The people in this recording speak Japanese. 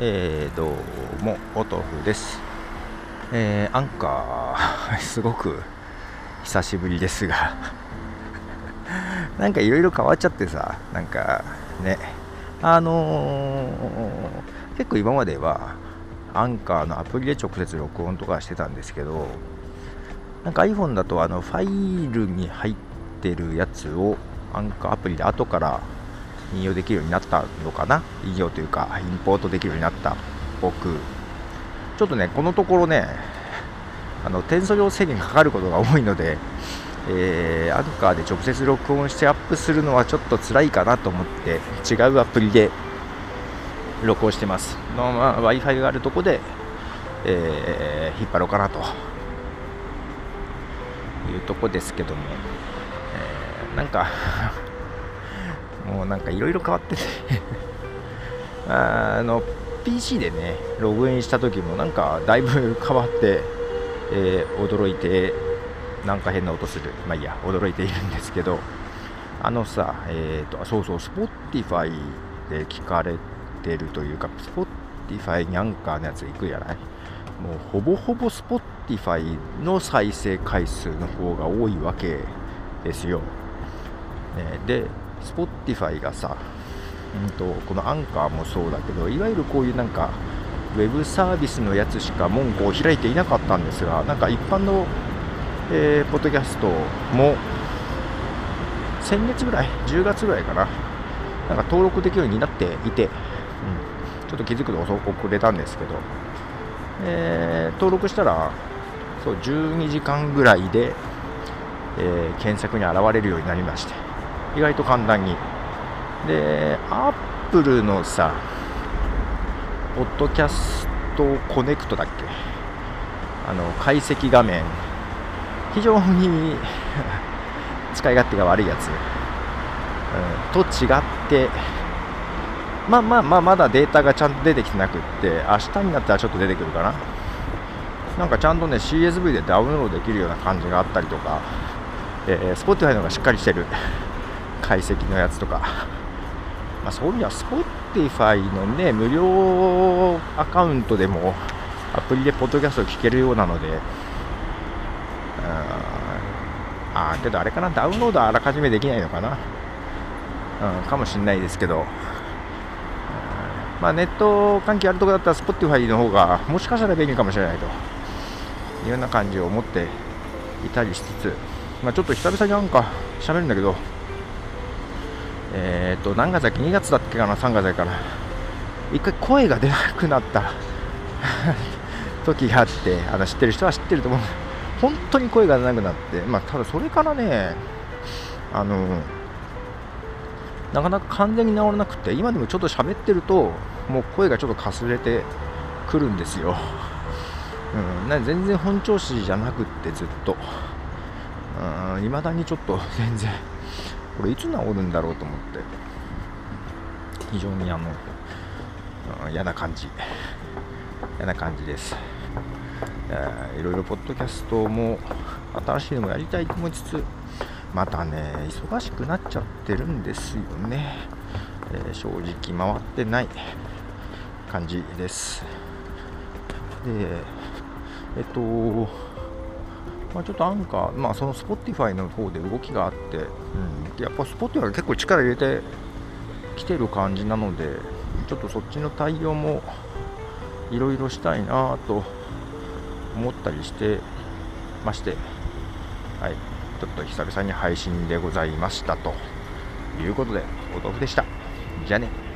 えー、どうも、お豆腐です。えー、アンカー、すごく久しぶりですが なんかいろいろ変わっちゃってさ、なんかね、あのー、結構今までは、アンカーのアプリで直接録音とかしてたんですけど、なんか iPhone だとあのファイルに入ってるやつをアンカーアプリで後から引用できるようになったのかな？引用というかインポートできるようになった僕。ちょっとねこのところね あの転送上制限かかることが多いので、えー、アンカーで直接録音してアップするのはちょっと辛いかなと思って違うアプリで録音してます。の、まあ、Wi-Fi があるとこで、えー、引っ張ろうかなと。いうとこですけども、えー、なんかもうなんかいろいろ変わってて。あの PC でねログインした時もなんかだいぶ変わって、えー、驚いてなんか変な音する。まあいいや驚いているんですけど。あのさえっ、ー、とそうそう Spotify で聞かれてるというか Spotify にアンカーのやつ行くやない？もうほぼほぼ Spotify の再生回数の方が多いわけですよ、ね、で Spotify がさ、うんと、このアンカーもそうだけどいわゆるこういうなんかウェブサービスのやつしか門戸を開いていなかったんですがなんか一般の、えー、ポッドキャストも先月ぐらい10月ぐらいかななんか登録できるようになっていて、うん、ちょっと気づくの遅れたんですけど、えー、登録したらそう12時間ぐらいで、えー、検索に現れるようになりまして。意外と簡単に。でアップルのさポッドキャストコネクトだっけ？あの解析画面。非常に 使い勝手が悪いやつ、うん、と違ってまあまあまあまだデータがちゃんと出てきてなくって明日になったらちょっと出てくるかな。なんかちゃんとね CSV でダウンロードできるような感じがあったりとか、えー、Spotify の方がしっかりしてる。解析のやつとか、まあ、そういう意味では Spotify のね無料アカウントでもアプリでポッドキャストを聞けるようなので。ああけどあれかな？ダウンロードあらかじめできないのかな、うん、かもしれないですけど。まあ、ネット関係あるとこだったら Spotify の方がもしかしたら便利かもしれないと。いうような感じを思っていたりしつつ、まあ、ちょっと久々になんか喋るんだけどえっ、ー、と何月だっけ？2月だっけかな？3月だかな？一回声が出なくなった 時があってあの知ってる人は知ってると思う本当に声が出なくなってまあただそれからねあのなかなか完全に治らなくて今でもちょっと喋ってるともう声がちょっとかすれてくるんですよ、うん、全然本調子じゃなくってずっと。いまだにちょっと全然これいつ治るんだろうと思って。非常にあの、嫌な感じ。嫌な感じです。いろいろポッドキャストも新しいのもやりたいと思いつつまたね忙しくなっちゃってるんですよね、えー、正直回ってない感じです。でえっとまあ、ちょっとアンカー、まあ、その Spotify の方で動きがあって、うん、やっぱ Spotify が結構力入れてきてる感じなので、ちょっとそっちの対応もいろいろしたいなと思ったりしてまして、はい、ちょっと久々に配信でございましたということで、お豆腐でした。じゃあね。